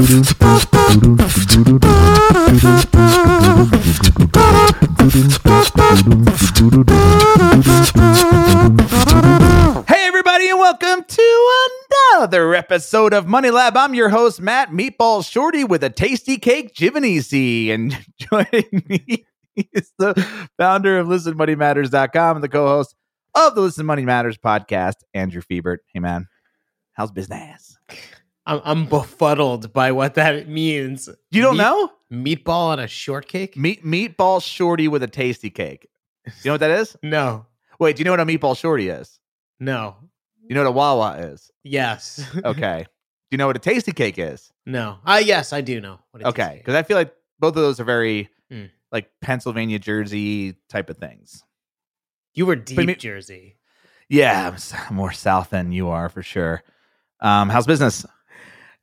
Hey, everybody, and welcome to another episode of Money Lab. I'm your host, Matt Meatball Shorty, with a tasty cake, Giovanisci. And joining me is the founder of ListenMoneyMatters.com and the co host of the Listen Money Matters podcast, Andrew Fiebert. Hey, man, how's business? I'm, I'm befuddled by what that means. You don't Meat- know? Meatball on a shortcake? Meat Meatball Shorty with a Tastykake. You know what that is? No, Wait, do you know what a Meatball Shorty is? no, You know what a Wawa is? yes, Okay. do you know what a Tastykake is? no. Ah, yes, I do know. What it Okay, tastes because I feel like both of those are very Mm. like Pennsylvania, Jersey type of things. You were deep Jersey. Yeah, I'm s- more south than you are for sure. Um, how's business?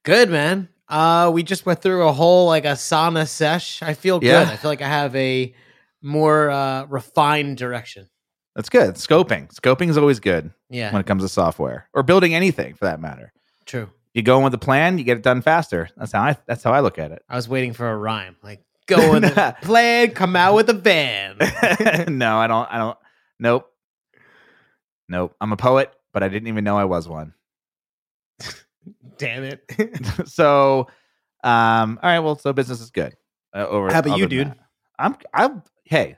Good man. Uh, we just went through a whole like a sauna sesh. I feel good. I feel like I have a more uh refined direction. That's good. Scoping, scoping is always good Yeah, when it comes to software or building anything for that matter. true. You go in with a plan, you get it done faster. That's how I. That's how I look at it. I was waiting for a rhyme. Like go with the plan, come out with a van. no, I don't. I don't. Nope. Nope. I'm a poet, but I didn't even know I was one. Damn it. so, um, all right. Well, so business is good. Uh, over. How about you, dude? that. I'm. I'm. Hey,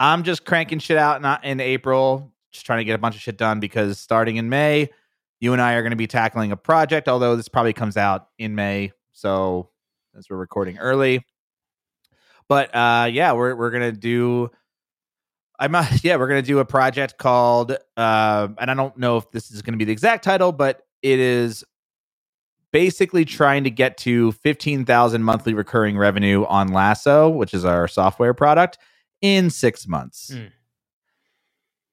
I'm just cranking shit out not in April. Just trying to get a bunch of shit done because starting in May, you and I are going to be tackling a project. Although this probably comes out in May, so as we're recording early. But uh, yeah, we're we're gonna do. I'm uh, yeah, we're gonna do a project called, uh, and I don't know if this is gonna be the exact title, but it is basically trying to get to 15,000 monthly recurring revenue on Lasso, which is our software product, in six months. Mm.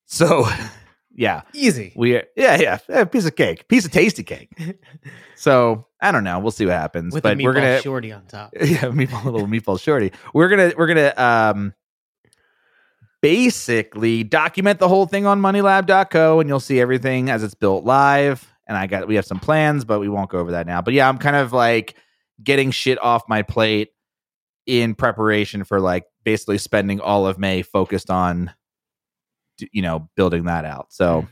So, yeah, Easy. we yeah yeah a piece of cake, piece of tasty cake. So I don't know, we'll see what happens, With but a we're gonna shorty on top. yeah, meatball little meatball shorty. We're gonna we're gonna um basically document the whole thing on moneylab.co and you'll see everything as it's built live. And I got we have some plans, but we won't go over that now. But yeah, I'm kind of like getting shit off my plate in preparation for like basically spending all of May focused on you know building that out. So mm-hmm.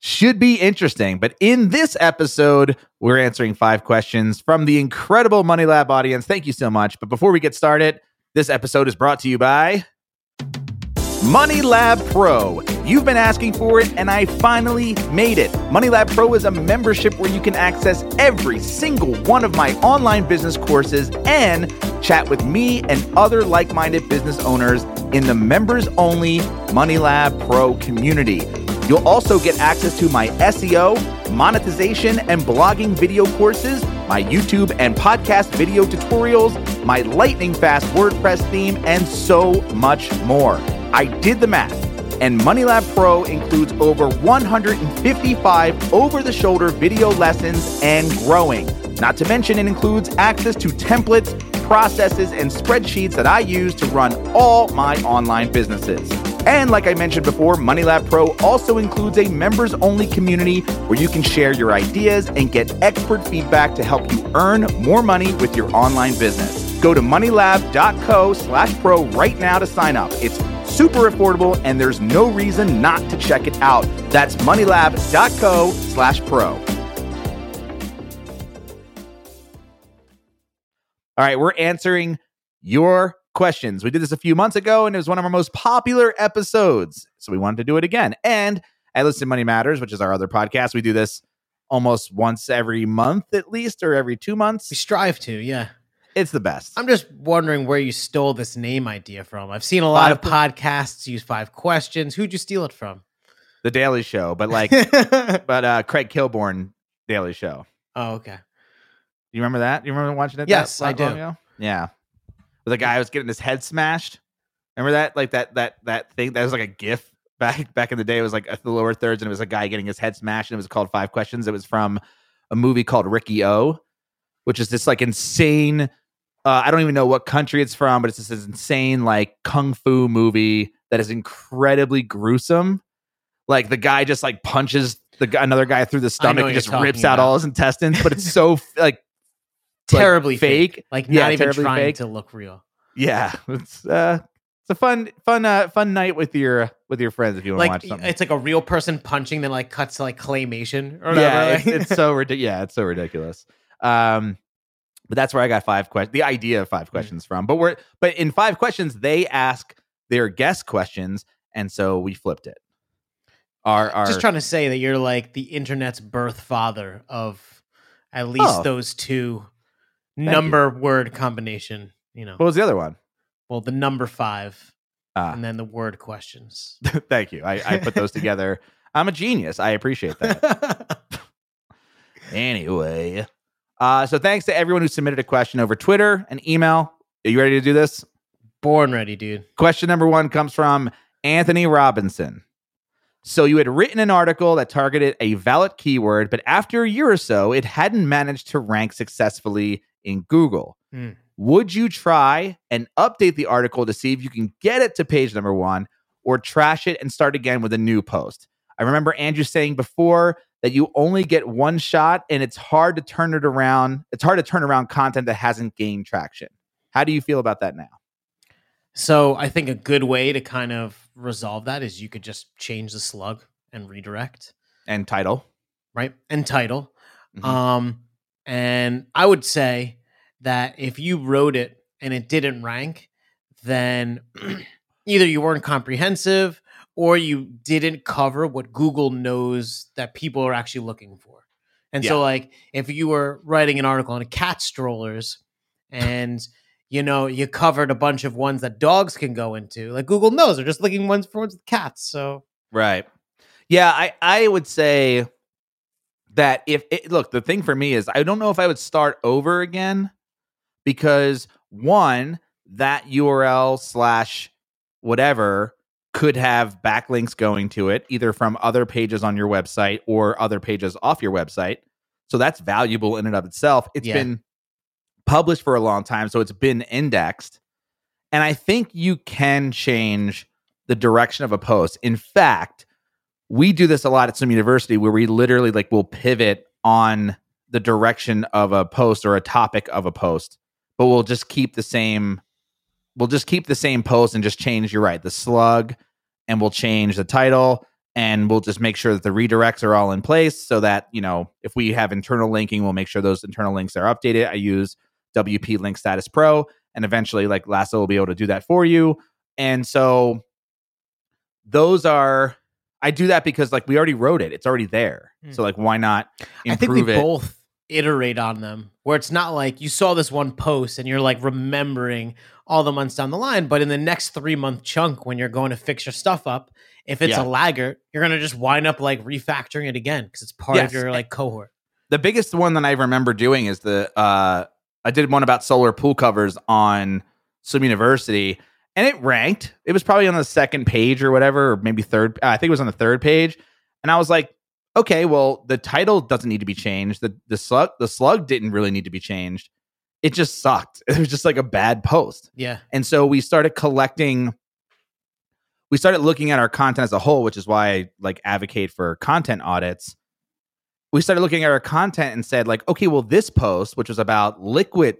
should be interesting. But in this episode, we're answering five questions from the incredible Money Lab audience. Thank you so much. But before we get started, this episode is brought to you by Money Lab Pro. You've been asking for it, and I finally made it. Money Lab Pro is a membership where you can access every single one of my online business courses and chat with me and other like minded business owners in the members only Money Lab Pro community. You'll also get access to my SEO, monetization, and blogging video courses, my YouTube and podcast video tutorials, my lightning fast WordPress theme, and so much more. I did the math, and MoneyLab Pro includes over 155 over the shoulder video lessons and growing. Not to mention, it includes access to templates, processes, and spreadsheets that I use to run all my online businesses. And like I mentioned before, MoneyLab Pro also includes a members only community where you can share your ideas and get expert feedback to help you earn more money with your online business. Go to moneylab.co slash pro right now to sign up. It's super affordable and there's no reason not to check it out. That's moneylab.co slash pro. All right, we're answering your questions. We did this a few months ago and it was one of our most popular episodes. So we wanted to do it again. And at Listen Money Matters, which is our other podcast, we do this almost once every month at least or every two months. We strive to, yeah. It's the best. I'm just wondering where you stole this name idea from. I've seen a lot of Five podcasts use five questions. Who'd you steal it from? the Daily Show, but like, but uh Craig Kilborn Daily Show. Oh, okay. You remember that? You remember watching it? that Yes, I long do. ago? Yeah, the guy was getting his head smashed. Remember that? Like that that that thing that was like a GIF back back in the day. It was like the lower thirds, and it was a guy getting his head smashed, and it was called Five Questions. It was from a movie called Riki-Oh, which is this like insane. Uh, I don't even know what country it's from, but it's just this insane like kung fu movie that is incredibly gruesome. Like the guy just like punches the another guy through the stomach and just rips out about. all his intestines, but it's so like terribly fake. fake. Like Yeah, not even trying fake. to look real. Yeah, it's uh, it's a fun, fun, uh, fun night with your with your friends if you want Like to watch something. it's like a real person punching, then like cuts to like claymation or whatever. yeah, it's, it's so ridiculous. Yeah, it's so ridiculous. Um, but that's where I got five questions. The idea of Mm. five questions from. But we're but in five questions they ask their guest questions, and so we flipped it. Our our just trying to say that you're like the internet's birth father of at least Oh. those two you. number word combination. You know, what was the other one? well, the number five Ah, and then the word questions. thank you. I, I put those together. I'm a genius. I appreciate that. Anyway, uh, so thanks to everyone who submitted a question over Twitter and email. Are you ready to do this? Born ready, dude. Question number one comes from Anthony Robinson. So you had written an article that targeted a valid keyword, but after a year or so, it hadn't managed to rank successfully in Google. Hmm. Would you try and update the article to see if you can get it to page number one or trash it and start again with a new post? I remember Andrew saying before that you only get one shot and it's hard to turn it around. It's hard to turn around content that hasn't gained traction. How do you feel about that now? So I think a good way to kind of resolve that is you could just change the slug and redirect, And title? right? And title. Mhm. Um, and I would say that if you wrote it and it didn't rank, then either you weren't comprehensive or you didn't cover what Google knows that people are actually looking for. And Yeah. so, like, if you were writing an article on cat strollers and you know you covered a bunch of ones that dogs can go into, like Google knows they're just looking ones for ones with cats. So Right. Yeah, I I would say that if it, look, the thing for me is I don't know if I would start over again because one that URL slash whatever could have backlinks going to it either from other pages on your website or other pages off your website. So that's valuable in and of itself. It's Yeah. been published for a long time, so it's been indexed. And I think you can change the direction of a post. In fact, we do this a lot at Swim University where we literally like will pivot on the direction of a post or a topic of a post, but we'll just keep the same we'll just keep the same post and just change you're right, the slug and we'll change the title and we'll just make sure that the redirects are all in place so that, you know, if we have internal linking, we'll make sure those internal links are updated. I use WP Link Status Pro and eventually like Lasso will be able to do that for you. And so those are I do that because like we already wrote it. It's already there. Hmm. So like why not I think we both iterate on them where it's not like you saw this one post and you're like remembering all the months down the line, but in the next three month chunk when you're going to fix your stuff up, if it's Yeah. a laggard, you're gonna just wind up like refactoring it again because it's part Yes. of your like cohort. the biggest one that I remember doing is the uh I did one about solar pool covers on Swim University and it ranked. It was probably on the second page or whatever, or maybe third. I think it was on the third page. And I was like, okay, well, the title doesn't need to be changed. The the slug the slug didn't really need to be changed. It just sucked. It was just like a bad post. Yeah. And so we started collecting we started looking at our content as a whole, which is why I like advocate for content audits. We started looking at our content and said like, okay, well this post, which was about liquid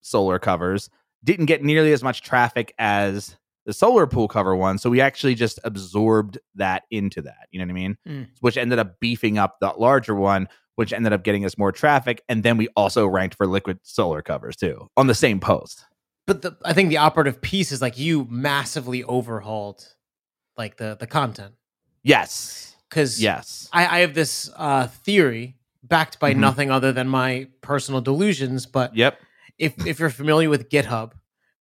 solar covers, didn't get nearly as much traffic as the solar pool cover one, so we actually just absorbed that into that. You know what I mean? Mm. Which ended up beefing up the larger one, which ended up getting us more traffic, and then we also ranked for liquid solar covers too on the same post. But the, I think the operative piece is like you massively overhauled like the the content Yes. because Yes. I, I have this uh, theory backed by Mhm. nothing other than my personal delusions, but Yep. if if you're familiar with GitHub,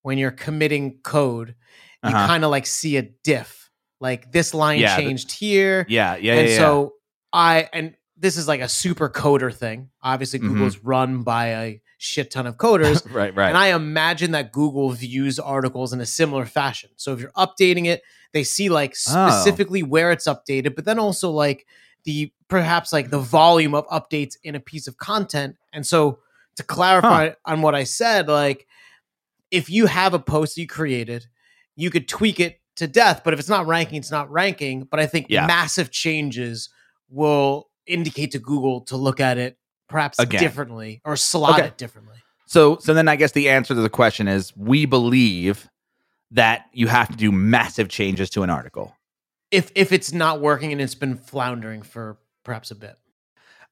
when you're committing code, you Uh-huh. kind of like see a diff. Like this line Yeah, the- changed here. Yeah. Yeah. and yeah, yeah. so I and this is like a super coder thing. Obviously, Mhm. Google's run by a shit ton of coders. right. Right. And I imagine that Google views articles in a similar fashion. So if you're updating it, they see like Oh. specifically where it's updated, but then also like the perhaps like the volume of updates in a piece of content. And so to clarify on what I said, like if you have a post you created, you could tweak it to death, but if it's not ranking, it's not ranking. But I think Yeah. massive changes will indicate to Google to look at it perhaps Again. differently or slot Okay. it differently. So so then I guess the answer to the question is we believe that you have to do massive changes to an article. If if it's not working and it's been floundering for perhaps a bit.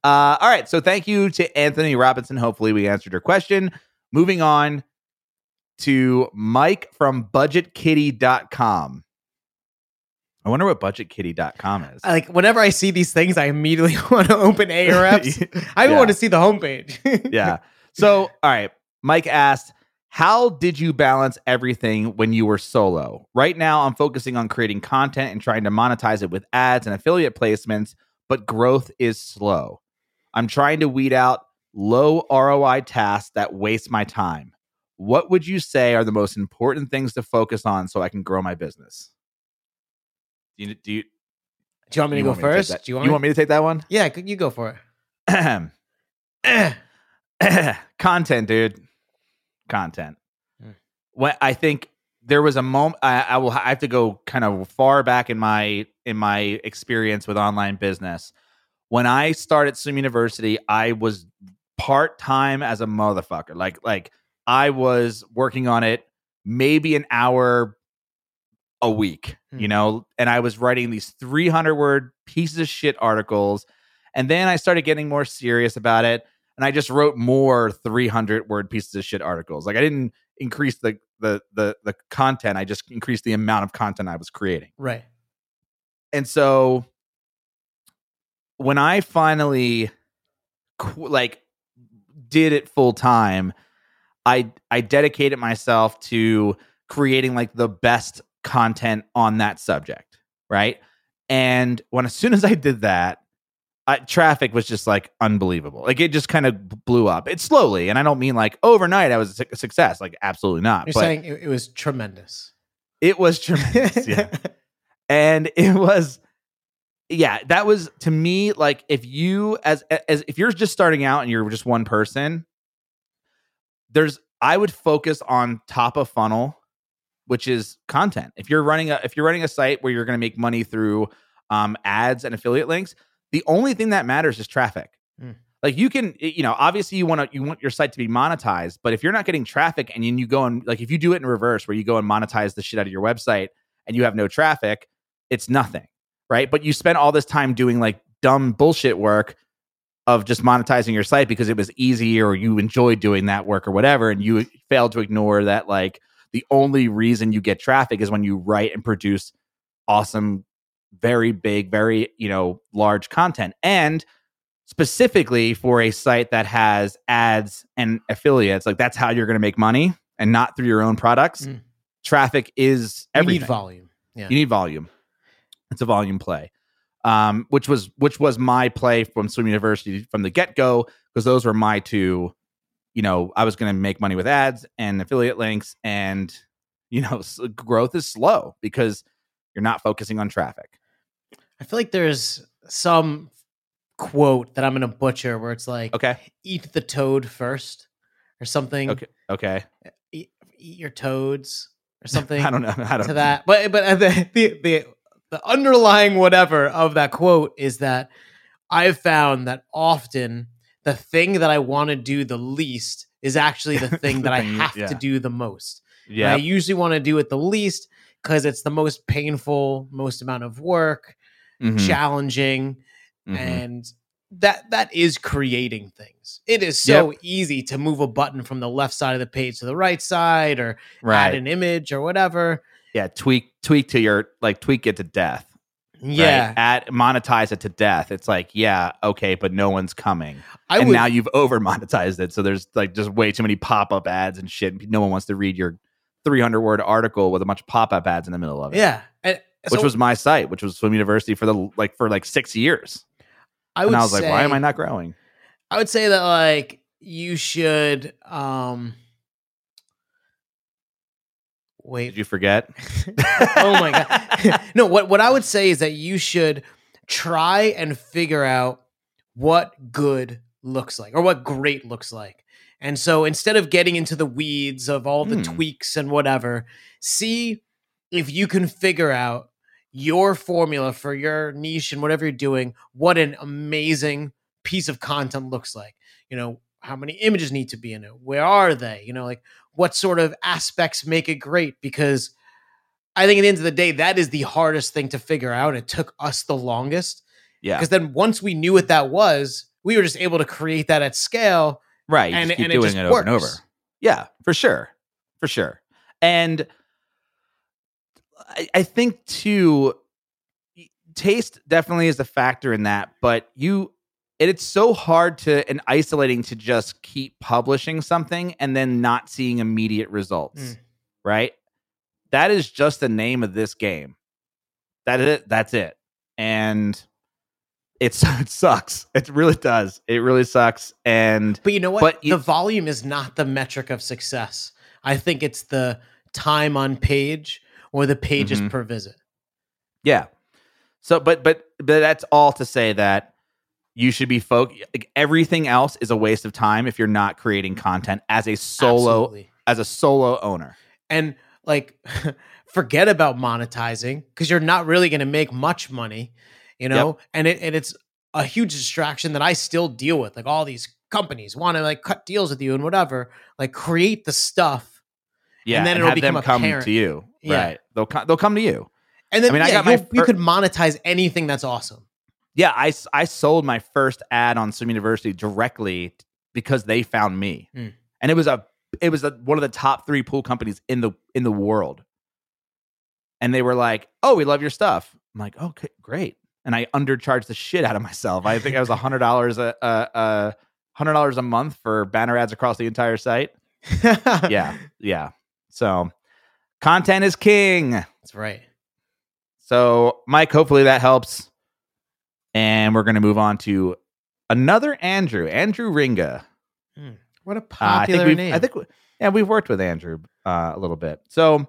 Uh, all right. So thank you to Anthony Robinson. Hopefully we answered your question. Moving on to Mike from budgetkitty.com. I wonder what budgetkitty.com is. Like whenever I see these things, I immediately want to open Ahrefs. I Yeah. want to see the homepage. yeah. So, all right. Mike asked, How did you balance everything when you were solo? Right now, I'm focusing on creating content and trying to monetize it with ads and affiliate placements, but growth is slow. I'm trying to weed out low ROI tasks that waste my time. What would you say are the most important things to focus on so I can grow my business? Do you, do you, Do you want me to you go me first? that- Do you want, you me? want me to take that one? Yeah, you go for it. content, dude. Content. Hmm. When I think there was a moment, I, I will. I have to go kind of far back in my in my experience with online business. When I started Swim University, I was part time as a motherfucker. Like like I was working on it maybe an hour a week, Hmm. you know, and I was writing these 300 word pieces of shit articles. And then I started getting more serious about it. And I just wrote more 300 word pieces of shit articles. Like I didn't increase the, the, the, the content. I just increased the amount of content I was creating. Right. And so when I finally qu- like did it full time, I I dedicated myself to creating like the best content on that subject, right? And when as soon as I did that, I, traffic was just like unbelievable. Like it just kind of blew up. It's slowly, and I don't mean like overnight. I was a success. Like absolutely not. You're but saying it, it was tremendous. it was tremendous. yeah and it was yeah that was to me like if you as as if you're just starting out and you're just one person there's i would focus on top of funnel which is content if you're running a if you're running a site where you're going to make money through um, ads and affiliate links the only thing that matters is traffic Mm. like you can you know obviously you want to you want your site to be monetized but if you're not getting traffic and then you go and like if you do it in reverse where you go and monetize the shit out of your website and you have no traffic it's nothing, right? But you spend all this time doing like dumb bullshit work of just monetizing your site because it was easy or you enjoyed doing that work or whatever. And you failed to ignore that like the only reason you get traffic is when you write and produce awesome, very big, very, you know, large content. And specifically for a site that has ads and affiliates, like that's how you're going to make money and not through your own products. Mm. Traffic is everything. You need volume. Yeah. you need volume it's a volume play um which was which was my play from swim university from the get-go because those were my two you know i was going to make money with ads and affiliate links and you know growth is slow because you're not focusing on traffic I feel like there's some quote that I'm gonna butcher where it's like okay eat the toad first or something. okay okay Eat, eat your toads or something. i don't know i don't to that. But but the, the the the underlying whatever of that quote is that I've found that often the thing that I want to do the least is actually the thing The that I thing you- have yeah. to do the most. Yeah I usually want to do it the least because it's the most painful, most amount of work, Mhm, challenging, mhm. and that that is creating things. It is so easy to move a button from the left side of the page to the right side or right add an image or whatever. Yeah tweak tweak to your like tweak it to death right? Yeah. at monetize it to death it's like yeah okay but no one's coming I and would now you've over monetized it. So there's like just way too many pop up ads and shit. No one wants to read your 300 word article with a bunch of pop up ads in the middle of it. Yeah. And Which was my site, which was Swim University for the like for like six years. I and I was like, why am I not growing? I would say that like you should um wait Did you forget? oh my god. no, what what I would say is that you should try and figure out what good looks like or what great looks like. And so instead of getting into the weeds of all the Hmm. tweaks and whatever, see if you can figure out your formula for your niche and whatever you're doing, what an amazing piece of content looks like. You know, how many images need to be in it? Where are they? You know, like what sort of aspects make it great? Because I think at the end of the day, that is the hardest thing to figure out. It took us the longest. Yeah. Because then once we knew what that was, we were just able to create that at scale. Right. And- and it doing just it over and over. Yeah, for sure. For sure. And I, I think too taste definitely is a factor in that, but you it, it's so hard to and isolating to just keep publishing something and then not seeing immediate results. Mm. Right? That is just the name of this game. That is it. That's it. And it's it sucks. It really does. It really sucks. And But you know what? But the volume is not the metric of success. I think it's the time on page or the pages Mhm. per visit. Yeah. So, but but but that's all to say that you should be folk. Like, everything else is a waste of time if you're not creating content as a solo Absolutely. as a solo owner. and like forget about monetizing because you're not really going to make much money you know and it and it's a huge distraction that i still deal with like all these companies want to like cut deals with you and whatever like create the stuff Yeah, and then and it'll become come apparent. to you. Yeah. Right. They'll come. They'll come to you. and then I mean, I got my you, you could monetize anything that's awesome Yeah, I, I sold my first ad on Swim University directly because they found me, Mm. and it was a it was a, one of the top three pool companies in the in the world, and they were like, "Oh, we love your stuff." I'm like, "Okay, great," and I undercharged the shit out of myself. I think I was a hundred dollars a a- a hundred dollars a month for banner ads across the entire site. Yeah, yeah. So content is king. that's right So, Mike, hopefully that helps. And we're going to move on to another Andrew, Andrew Ringa. what a Uh, I think popular name I think, we- yeah, we've worked with Andrew uh, a little bit. So,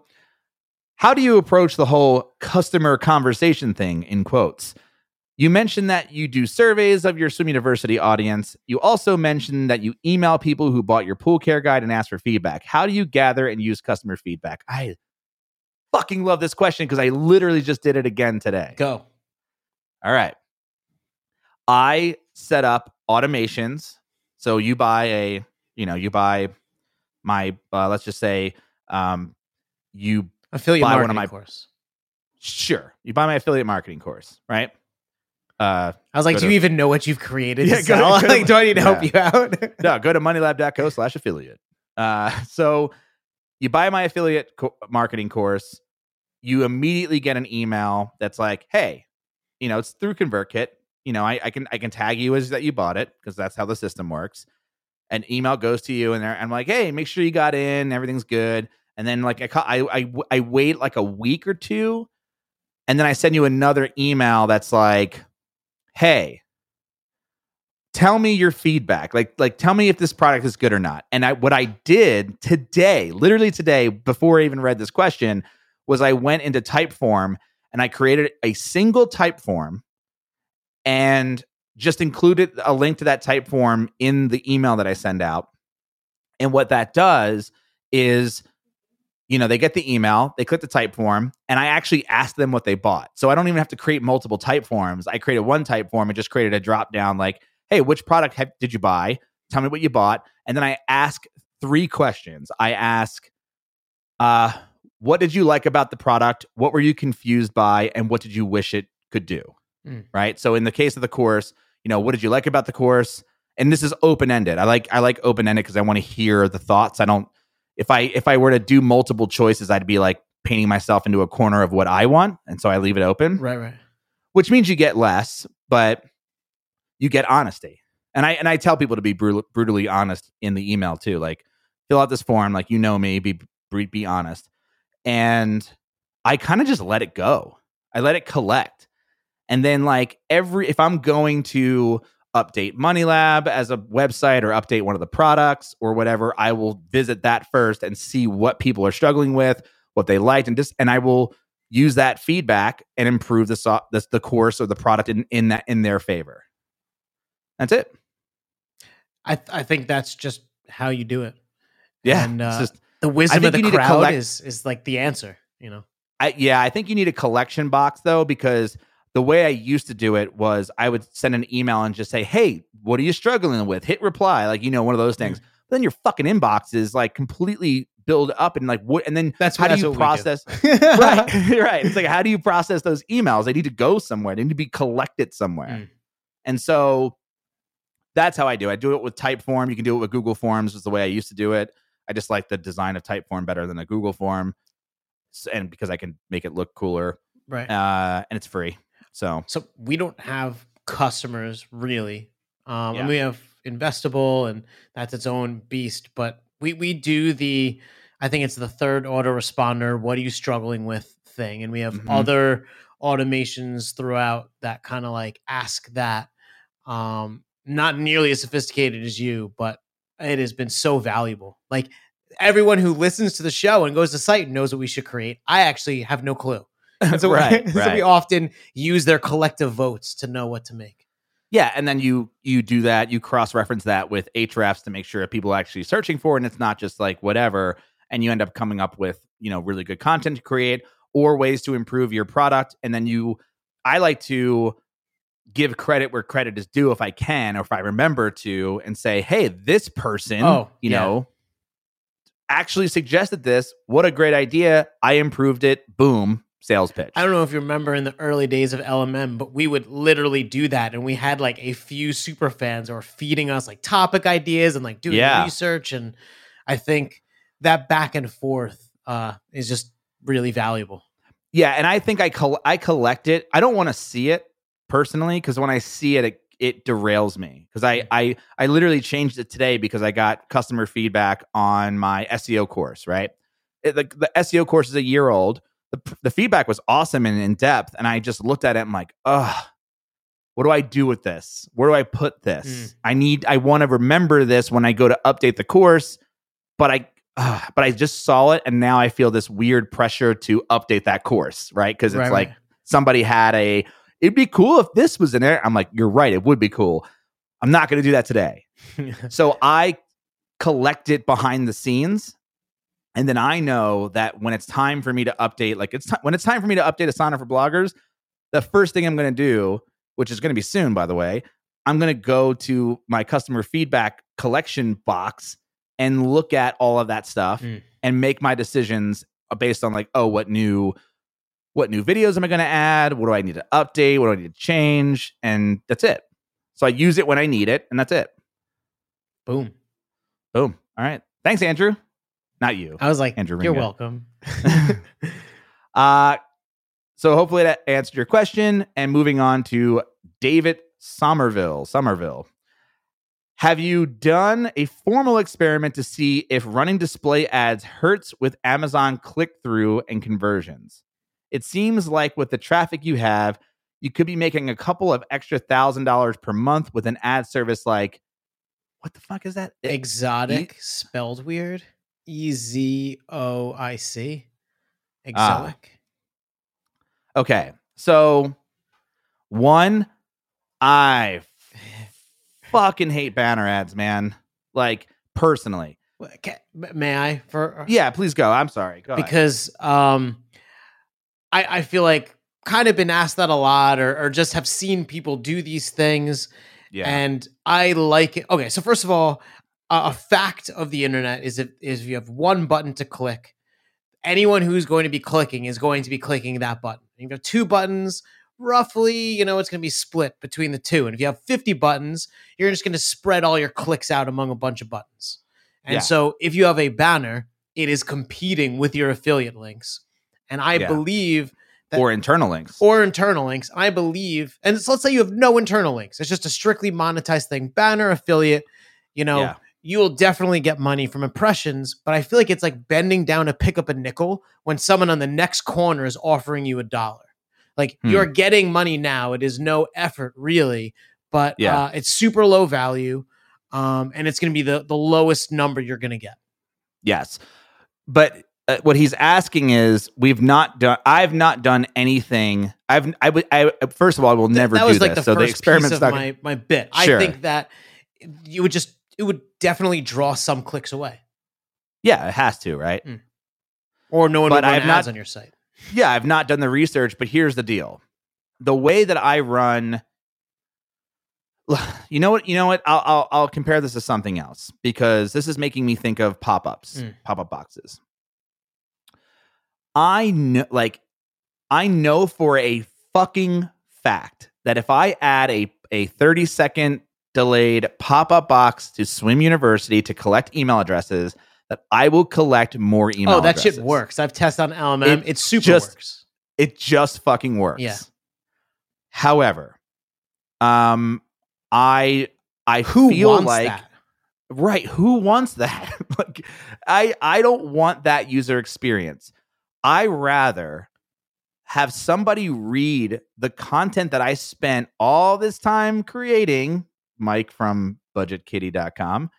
how do you approach the whole customer conversation thing in quotes? You mentioned that you do surveys of your Swim University audience. You also mentioned that you email people who bought your pool care guide and ask for feedback. How do you gather and use customer feedback? I fucking love this question because I literally just did it again today. go All right. I set up automations. So you buy a, you know, you buy my, uh, let's just say, um, you affiliate Buy one of my- course sure you buy my affiliate marketing course, right? Uh, i was like do to- you even know what you've created Yeah, go go to- like do i need to help you out no, go to moneylab.co slash affiliate. Uh, so you buy my affiliate co- marketing course, you immediately get an email that's like, hey, you know, it's through ConvertKit. You know, I, I can I can tag you as that you bought it because that's how the system works. An email goes to you and I'm like, hey, make sure you got in, everything's good. And then like I ca- I I, I wait like a week or two, and then I send you another email that's like, hey, tell me your feedback like like tell me if this product is good or not and i what i did today literally today before i even read this question was i went into typeform and i created a single Typeform and just included a link to that Typeform in the email that i send out and what that does is you know they get the email they click the Typeform and i actually ask them what they bought so i don't even have to create multiple Typeforms i created one Typeform and just created a drop down like hey, which product have, did you buy? Tell me what you bought. And then I ask three questions. I ask, uh, what did you like about the product? What were you confused by? And what did you wish it could do? Mm. Right. So in the case of the course, you know, what did you like about the course? And this is open ended. I like I like open ended because I want to hear the thoughts. I don't if I if I were to do multiple choices, I'd be like painting myself into a corner of what I want. And so I leave it open right right which means you get less, but you get honesty. And I and I tell people to be brutal, brutally honest in the email too. Like fill out this form, like you know me, be be, be honest. And I kind of just let it go. I let it collect. And then like every if I'm going to update Money Lab as a website or update one of the products or whatever, I will visit that first and see what people are struggling with, what they liked, and just and I will use that feedback and improve the so- the, the course or the product in, in that in their favor. That's it. I th- I think that's just how you do it. Yeah, And, uh, just The wisdom of the you need to crowd collect- is is like the answer. You know. I, yeah, I think you need a collection box though because the way I used to do it was I would send an email and just say, "Hey, what are you struggling with?" Hit reply, like you know, one of those things. But then your fucking inbox is like completely build up and like what? And then That's how what- do you we do. process? right, right. It's like how do you process those emails? They need to go somewhere. They need to be collected somewhere. Mm. And so that's how I do. it. I do it with Typeform. You can do it with Google Forms. Was the way I used to do it. I just like the design of Typeform better than a Google form, and because I can make it look cooler, right. uh, and it's free. So so we don't have customers really. Um Yeah. and we have investable and that's its own beast but we we do the i think it's the third autoresponder what are you struggling with thing. And we have Mhm. other automations throughout that kind of like ask that. Um not nearly as sophisticated as you but it has been so valuable. Like everyone who listens to the show and goes to site knows what we should create. I actually have no clue and so, right, so we often use their collective votes to know what to make. Yeah, and then you you do that. You cross reference that with Ahrefs to make sure people are actually searching for, it and it's not just like whatever. And you end up coming up with you know really good content to create or ways to improve your product. And then you, I like to give credit where credit is due if I can or if I remember to, and say, hey, this person, Oh, you yeah. know, actually suggested this. What a great idea! I improved it. Boom, sales pitch. I don't know if you remember in the early days of LMM, but we would literally do that. And we had like a few super fans were feeding us like topic ideas and like doing Yeah. research. And I think that back and forth uh, is just really valuable. Yeah, and I think I col- I collect it. I don't want to see it personally because when I see it, it, it derails me. Because I I I literally changed it today because I got customer feedback on my SEO course. Right, It- the the SEO course is a year old. The the feedback was awesome and in depth, and I just looked at it. and I'm like, ugh. What do I do with this? Where do I put this? Mm. I need. I want to remember this when I go to update the course, but I uh, but I just saw it and now I feel this weird pressure to update that course, right? Because it's Right, like somebody had a, it'd be cool if this was in there. I'm like, you're right, it would be cool. I'm not going to do that today. So I collect it behind the scenes. And then I know that when it's time for me to update, like it's ti- when it's time for me to update Asana for bloggers, the first thing I'm going to do, which is going to be soon, by the way, I'm going to go to my customer feedback collection box and look at all of that stuff Mm. and make my decisions based on like, oh, what new, what new videos am I going to add? What do I need to update? What do I need to change? And that's it. So I use it when I need it, and that's it. Boom. Boom. All right. Thanks, Andrew. Not you. I was like, Andrew you're Ringo. welcome. Uh, so hopefully that answered your question. And moving on to David Somerville. Somerville. Have you done a formal experiment to see if running display ads hurts with Amazon click through and conversions? It seems like with the traffic you have, you could be making a couple of extra thousand dollars per month with an ad service like, what the fuck is that? Exotic spelled weird. E Z O I C. Ah. Exotic. Okay. So, one, I fucking hate banner ads, man. Like, personally. May I for Yeah, please go. I'm sorry. Go ahead. because um I I feel like kind of been asked that a lot or or just have seen people do these things yeah. and I like it. Okay, so first of all, a fact of the internet is if is if you have one button to click, anyone who's going to be clicking is going to be clicking that button. You have two buttons, roughly, you know, it's going to be split between the two. And if you have 50 buttons, you're just going to spread all your clicks out among a bunch of buttons. And Yeah. so if you have a banner, it is competing with your affiliate links. And I Yeah. believe that or internal links. or internal links. I believe, and so let's say you have no internal links. It's just a strictly monetized thing. Banner affiliate, you know, Yeah. You will definitely get money from impressions, but I feel like it's like bending down to pick up a nickel when someone on the next corner is offering you a dollar. Like Hmm. you're getting money now. It is no effort really, but Yeah. uh, it's super low value. Um, and it's going to be the, the lowest number you're going to get. yes. But uh, what he's asking is we've not done I've not done anything. I've I would I first of all I will never that do was like this. the so the first experiment's piece of not my, my bit. Sure. I think that you would just, it would definitely draw some clicks away. Yeah, it has to, right? or no one But would run ads not- on your site. Yeah, I've not done the research, but here's the deal. the way that I run you know what you know what I'll, I'll I'll compare this to something else because this is making me think of pop-ups, Mm. pop-up boxes. I know like I know for a fucking fact that if I add a a 30 second delayed pop-up box to Swim University to collect email addresses that I will collect more email oh, that shit works. I've tested on LMM. It It, super just- works. It just fucking works. Yeah. However, um I I Who feel wants like that? right who wants that like i i don't want that user experience i rather have somebody read the content that i spent all this time creating mike from budgetkitty.com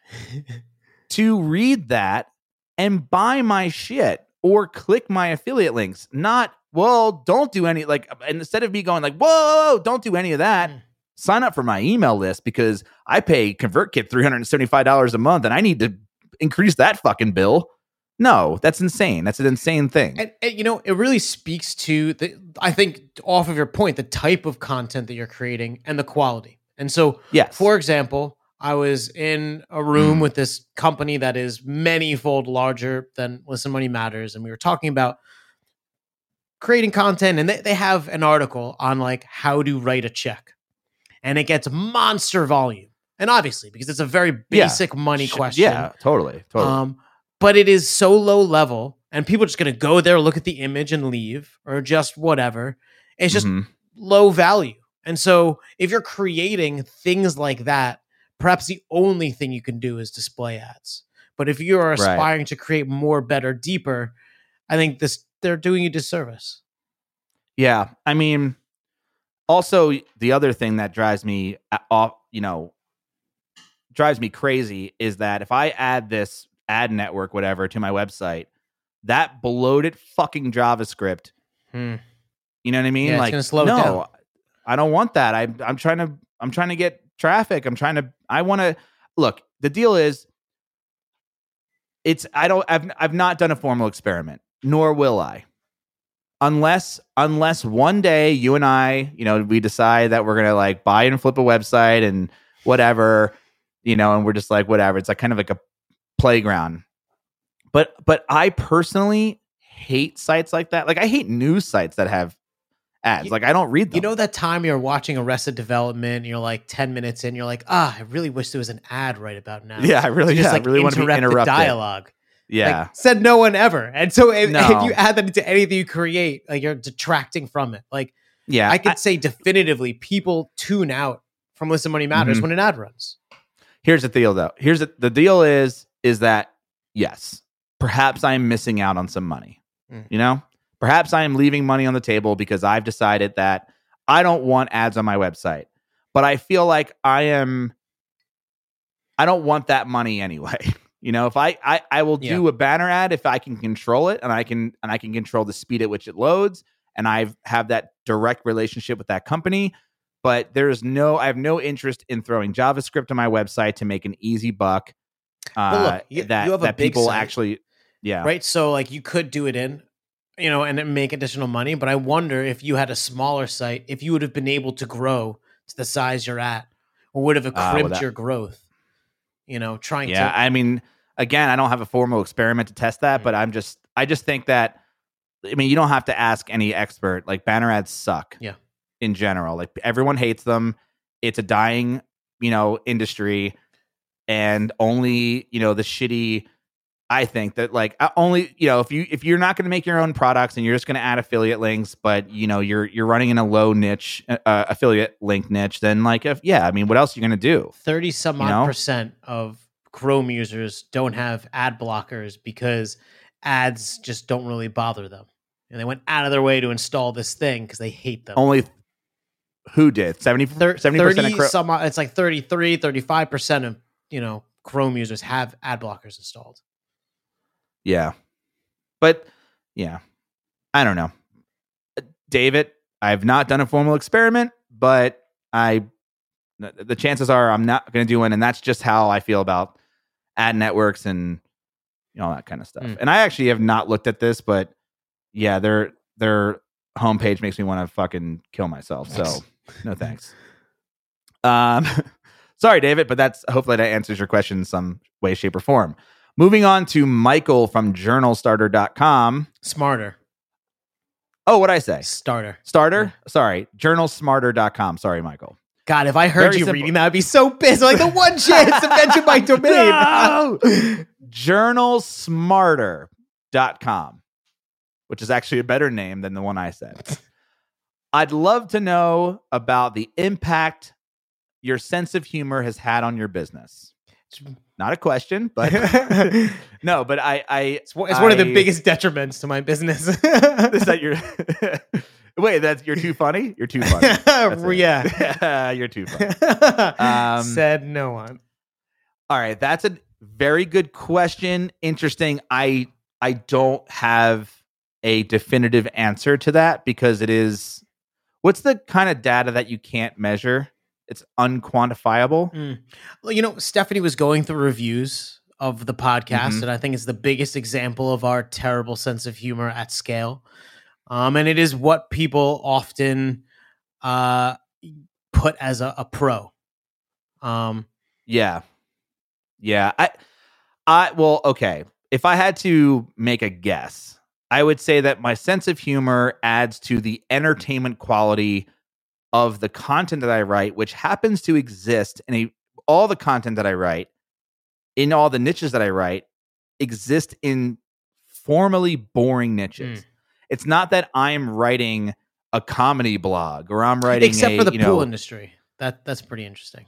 to read that and buy my shit or click my affiliate links not well don't do any like instead of me going like whoa don't do any of that Mm. sign up for my email list because I pay ConvertKit $375 a month and I need to increase that fucking bill. No, that's insane. That's an insane thing. And, and, you know, it really speaks to the. I think off of your point, the type of content that you're creating and the quality. And so, yes. for example, I was in a room Mm. with this company that is many-fold larger than Listen Money Matters, and we were talking about creating content, and they, they have an article on like how to write a check, and it gets monster volume, and obviously because it's a very Yeah. basic money question, Yeah, totally. Totally. um, but it is so low level, and people are just going to go there, look at the image, and leave, or just whatever. It's just Mhm. low value. And so, if you're creating things like that, perhaps the only thing you can do is display ads. But if you are Right. aspiring to create more, better, deeper, I think this they're doing you disservice. Yeah, I mean, also the other thing that drives me a- off, you know, drives me crazy is that if I add this ad network, whatever, to my website, that bloated fucking JavaScript, hmm. you know what I mean? Yeah, it's like, gonna slow it no, down. I don't want that. I, I'm trying to, I'm trying to get traffic. I'm trying to, I want to look. The deal is, it's I don't I've I've not done a formal experiment, nor will I. Unless unless one day you and I, you know, we decide that we're gonna like buy and flip a website and whatever, you know, and we're just like whatever. It's like kind of like a playground. But but I personally hate sites like that. Like I hate news sites that have ads. You- like I don't read them. You know that time you're watching Arrested Development, and you're like 10 minutes in, you're like, ah, I really wish there was an ad right about now. yeah, I really To just yeah, like I really want to be interrupt the dialogue. Yeah. Like, said no one ever. And so if, No. if you add that into anything you create, like you're detracting from it. Like yeah. I could say definitively, people tune out from Listen Money Matters Mhm. when an ad runs. here's the deal though here's the, the deal is is that yes perhaps i'm missing out on some money Mm. you know perhaps i am leaving money on the table because i've decided that i don't want ads on my website but i feel like i am i don't want that money anyway. You know if i i, I will do a banner ad if i can control it and i can and i can control the speed at which it loads and i have that direct relationship with that company but there's no i have no interest in throwing javascript on my website to make an easy buck uh, Well, look, you- that you have a that big people site, actually yeah. Right. So like you could do it in, you know, and make additional money. But I wonder if you had a smaller site, if you would have been able to grow to the size you're at, or would have Ah, well, crimped that- your growth. You know, trying yeah to i mean again i don't have a formal experiment to test that Mm. but i'm just i just think that i mean you don't have to ask any expert like banner ads suck Yeah. in general like everyone hates them it's a dying you know industry and only you know the shitty i think that like uh, only you know if you if you're not going to make your own products and you're just going to add affiliate links but you know you're you're running in a low niche uh, uh, affiliate link niche then like if yeah i mean what else are you going to do 30 some odd know? percent of Chrome users don't have ad blockers because ads just don't really bother them. And they went out of their way to install this thing because they hate them. only who did 70 Thir- 70% of Chrome- some it's like 33 35% of you know chrome users have ad blockers installed Yeah. But yeah, I don't know. Uh, David, I've not done a formal experiment, but I, the chances are I'm not going to do one. And that's just how I feel about ad networks and you know, all that kind of stuff. Mm. And I actually have not looked at this, but yeah, they're, they're homepage makes me want to fucking kill myself. So no thanks. Um, sorry, David, but that's hopefully that answers your question in some way, shape, or form. Moving on to Michael from journalstarter.com. Smarter. Oh, what I say? Starter. Starter? Sorry, journalsmarter.com. Sorry, Michael. God, if I heard Very you simple. reading that, I'd be so pissed. Like the one chance to mention my domain. No! journalsmarter.com, which is actually a better name than the one I said. I'd love to know about the impact your sense of humor has had on your business. Not a question, but no, but I, I one it's one of the biggest detriments to my business. is that your wait, that's you're too funny? You're too funny. Yeah. you're too funny. Um, Said no one. All right, that's a very good question. Interesting. I I don't have a definitive answer to that because it is what's the kind of data that you can't measure? It's unquantifiable. Mm. Well, you know, Stephanie was going through reviews of the podcast, Mhm. and I think it's the biggest example of our terrible sense of humor at scale. Um, and it is what people often uh, put as a, a pro. Um, Yeah. Yeah. I I well, okay. If I had to make a guess, I would say that my sense of humor adds to the entertainment quality of the content that I write, which happens to exist in a all the content that I write, in all the niches that I write, exist in formally boring niches. Mm. It's not that I'm writing a comedy blog or I'm writing except a, for the pool know, industry. That that's pretty interesting.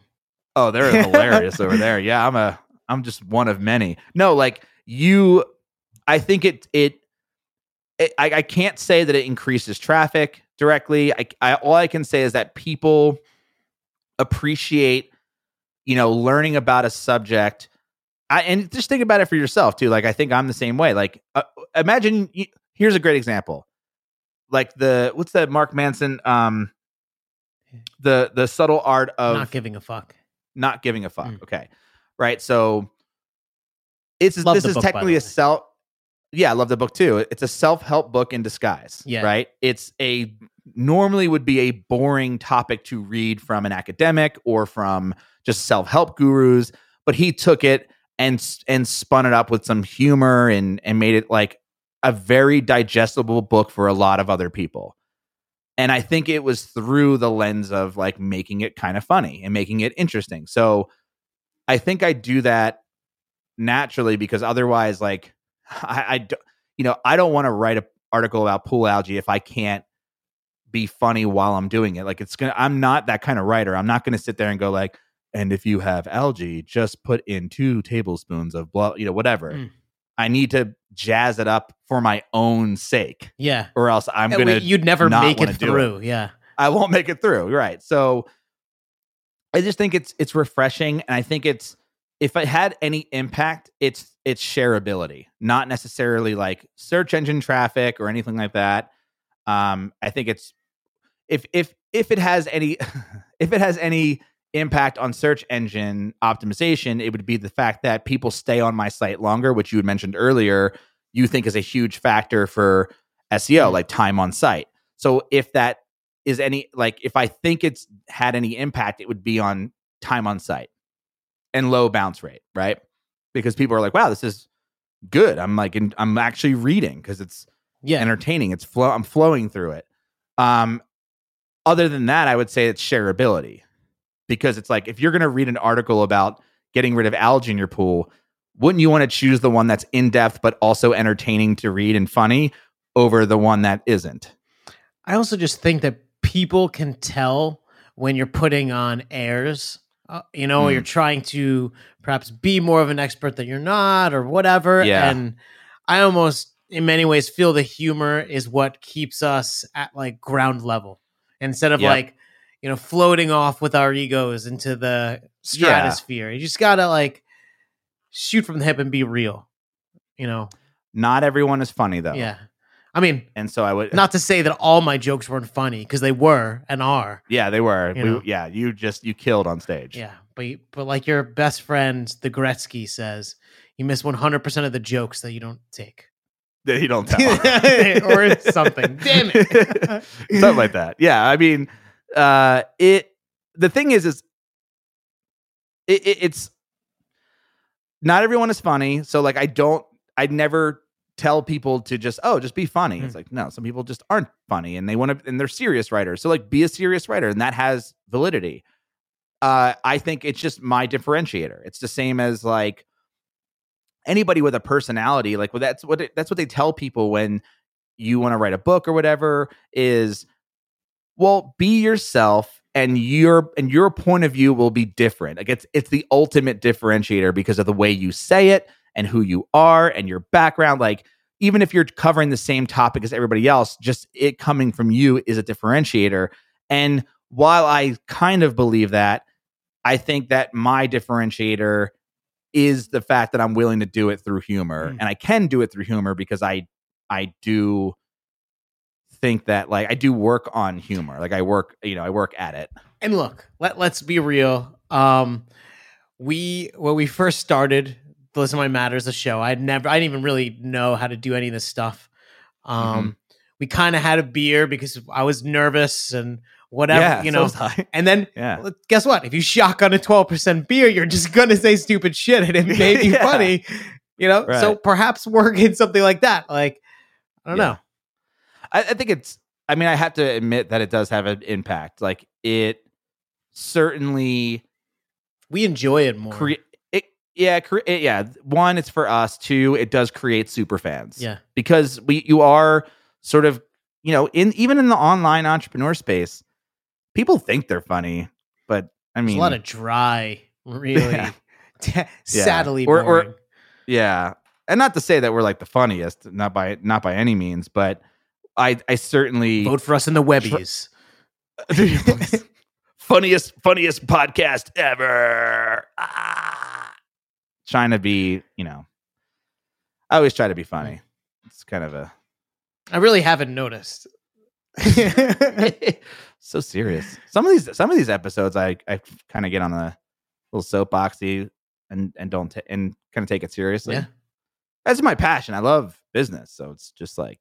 Oh, they're hilarious over there. Yeah, I'm a I'm just one of many. No, like you I think it it, it I, I can't say that it increases traffic directly. I, I all I can say is that people appreciate you know learning about a subject I, and just think about it for yourself too like i think i'm the same way like uh, imagine you, here's a great example like the what's that mark manson um the the subtle art of Not giving a fuck. not giving a fuck. Mm. Okay. Right. So it's Love this is book, technically a self yeah, I love the book too. It's a self-help book in disguise. Yeah. Right. It's a normally would be a boring topic to read from an academic or from just self-help gurus, but he took it and and spun it up with some humor and and made it like a very digestible book for a lot of other people. And I think it was through the lens of like making it kind of funny and making it interesting. So I think I do that naturally because otherwise, like, I, I d- you know, I don't want to write an article about pool algae if I can't be funny while I'm doing it. Like, it's gonna, I'm not that kind of writer. I'm not going to sit there and go like, and if you have algae, just put in two tablespoons of blah, you know, whatever. Mm. I need to jazz it up for my own sake, Yeah. or else I'm Uh, gonna You'd never make it wanna it. through. Yeah. I won't make it through. Right. So I just think it's it's refreshing and I think it's if it had any impact, it's it's shareability, not necessarily like search engine traffic or anything like that. Um I think it's if if if it has any if it has any impact on search engine optimization, it would be the fact that people stay on my site longer, which you had mentioned earlier, you think is a huge factor for SEO, Mm. like time on site. So if that is any like if I think it's had any impact, it would be on time on site and low bounce rate, right? Because people are like, "Wow, this is good." I'm like, in, I'm actually reading because it's Yeah. entertaining. It's flow. I'm flowing through it. Um, other than that, I would say it's shareability because it's like if you're going to read an article about getting rid of algae in your pool, wouldn't you want to choose the one that's in depth but also entertaining to read and funny over the one that isn't? I also just think that people can tell when you're putting on airs. Uh, you know, Mm. you're trying to perhaps be more of an expert that you're not, or whatever. Yeah. And I almost, in many ways, feel the humor is what keeps us at like ground level instead of Yep. like, you know, floating off with our egos into the stratosphere. You just gotta like shoot from the hip and be real. You know, Not everyone is funny though. yeah. I mean, And so I would not to say that all my jokes weren't funny because they were and are. Yeah, they were. You We- yeah, you just you killed on stage. Yeah, but you- but like your best friend, the Gretzky says, you miss one hundred percent of the jokes that you don't take. that you don't tell. or something. Damn it. something like that. Yeah, I mean, uh, it. The thing is, is it, it, it's not everyone is funny. So like, I don't. I never tell people to just oh just be funny. It's Mm. like no, some people just aren't funny and they want to and they're serious writers. So like, be a serious writer, and that has validity. Uh, I think it's just my differentiator. It's the same as like anybody with a personality. Like, well, that's what it, that's what they tell people when you want to write a book or whatever is well be yourself and your and your point of view will be different like it's it's the ultimate differentiator because of the way you say it and who you are and your background like even if you're covering the same topic as everybody else just it coming from you is a differentiator and while i kind of believe that i think that my differentiator is the fact that i'm willing to do it through humor Mm. and i can do it through humor because i I do think that like I do work on humor. Like I work, you know, I work at it. And look, let, let's be real. Um, we when we first started Listen Money Matters, the show, I'd never, I didn't even really know how to do any of this stuff. Um, we kind of had a beer because I was nervous and whatever, yeah, you know. I. and then yeah. guess what? If you shotgun a twelve percent beer, you're just gonna say stupid shit, and it may be Yeah. funny, you know. So perhaps work in something like that. Like I don't know. I, I think it's. I mean, I have to admit that it does have an impact. Like it certainly We enjoy it more. create. Yeah, cre- it, yeah. One, it's for us. Two, it does create super fans. yeah. because we you are sort of you know in even in the online entrepreneur space, people think they're funny, but I There's mean, a lot of dry, really Yeah. sadly Or- or-. Yeah, and not to say that we're like the funniest, not by not by any means, but I I certainly Vote for us in the Webbies. funniest funniest podcast ever. Ah. Trying to be, you know, I always try to be funny. It's kind of a I really haven't noticed. so serious. Some of these some of these episodes, I I kind of get on the little soapboxy and and don't ta- and kind of take it seriously. Yeah. That's my passion. I love business, so it's just like,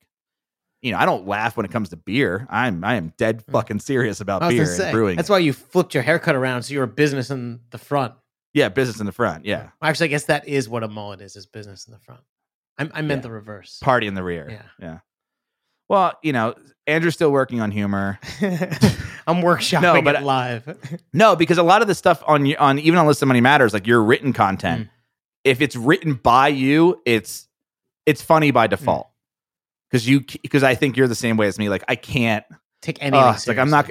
you know, I don't laugh when it comes to beer. I'm I am dead Mm. fucking serious about beer say, and brewing. that's why you flipped your haircut around so you're a business in the front. Yeah, business in the front. Yeah, Actually, I guess that is what a mullet is: is business in the front. I, I meant Yeah. the reverse. party in the rear. Yeah. yeah. Well, you know, Andrew's still working on humor. I'm workshopping No, but it live. No, because a lot of the stuff on on even on Listen Money Matters, like your written content, Mm. if it's written by you, it's it's funny by default. Mm. Because you because I think you're the same way as me. Like I can't. Take anything. Uh, like I'm not.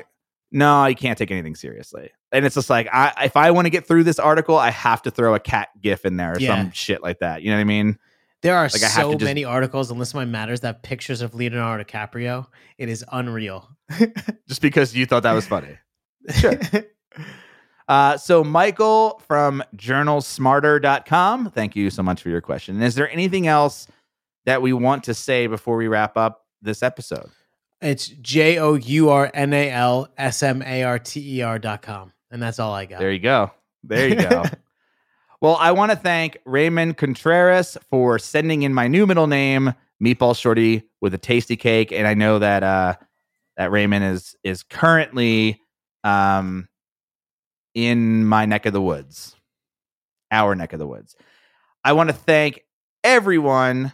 No, you can't take anything seriously. And it's just like I if I want to get through this article, I have to throw a cat gif in there or Yeah. some shit like that. You know what I mean? There are Like, so just- many articles on Listen Money Matters that pictures of Leonardo DiCaprio. It is unreal. Just because you thought that was funny. Sure. Uh, so Michael from journalsmarter.com, thank you so much for your question. And is there anything else that we want to say before we wrap up this episode? It's J O U R N A L S M A R T E R dot com. And that's all I got. There you go. There you go. well, I want to thank Raymond Contreras for sending in my new middle name, Meatball Shorty, with a Tastykake. And I know that uh that Raymond is is currently um in my neck of the woods. Our neck of the woods. I want to thank everyone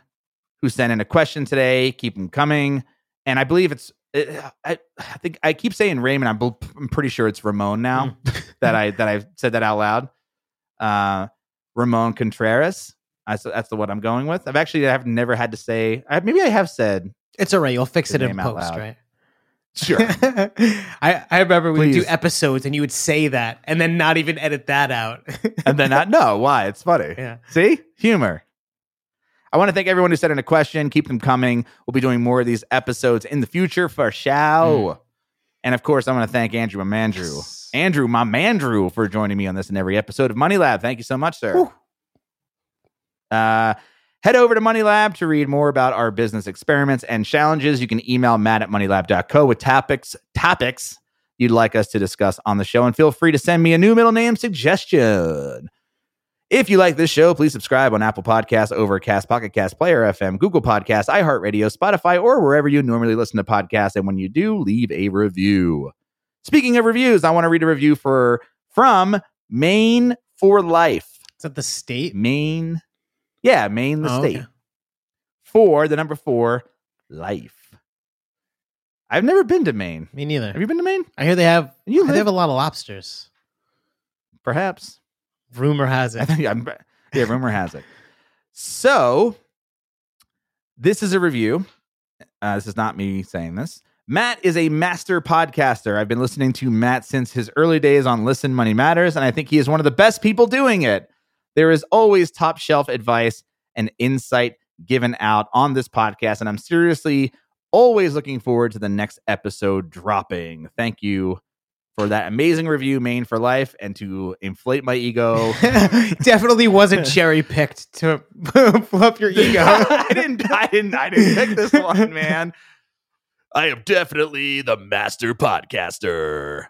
who sent in a question today. Keep them coming. And I believe it's I, I think I keep saying Raymond. I'm, I'm pretty sure it's Ramon now that I that I've said that out loud. Uh, Ramon Contreras. I, That's, that's the one I'm going with. I've actually I've never had to say. I, maybe I have said It's all right. You'll fix it in post, right? sure. I, I remember we would do episodes and you would say that and then not even edit that out. and then not no why it's funny. yeah. See humor. I want to thank everyone who sent in a question. Keep them coming. We'll be doing more of these episodes in the future for show. And of course, I want to thank Andrew, my Mandrew. Yes. Andrew, my Mandrew, for joining me on this in every episode of Money Lab. Thank you so much, sir. Whew. Uh, head over to Money Lab to read more about our business experiments and challenges. You can email matt at moneylab.co with topics, topics you'd like us to discuss on the show. And feel free to send me a new middle name suggestion. If you like this show, please subscribe on Apple Podcasts, Overcast, Pocket Cast, Player FM, Google Podcasts, iHeartRadio, Spotify, or wherever you normally listen to podcasts. And when you do, leave a review. Speaking of reviews, I want to read a review for from Maine for Life. Is that the state? Maine, yeah, Maine, the Oh, state. okay. For the number four, life. I've never been to Maine. Me neither. Have you been to Maine? I hear they have. You they have a lot of lobsters. Perhaps. Rumor has I it. think I'm, yeah, rumor has it. So, this is a review. Uh, this is not me saying this. Matt is a master podcaster. I've been listening to Matt since his early days on Listen Money Matters, and I think he is one of the best people doing it. There is always top shelf advice and insight given out on this podcast, and I'm seriously always looking forward to the next episode dropping. Thank you for that amazing review, Maine for Life, and to inflate my ego. Definitely wasn't cherry picked to fluff your ego. I didn't. I didn't. I didn't pick this one, man. I am definitely the master podcaster.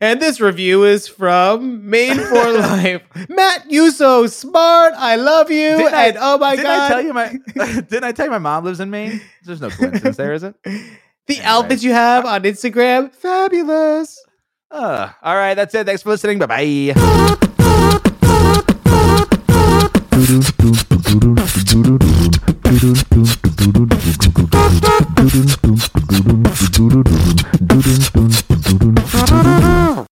And this review is from Maine for Life. Matt, you so smart. I love you. Didn't I- and oh my didn't god. I tell you my? didn't I tell you my mom lives in Maine? There's no coincidence there, is it? The Anyway. outfit you have on Instagram, fabulous. Uh, all right, that's it. Thanks for listening. Bye bye.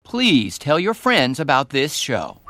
Please tell your friends about this show.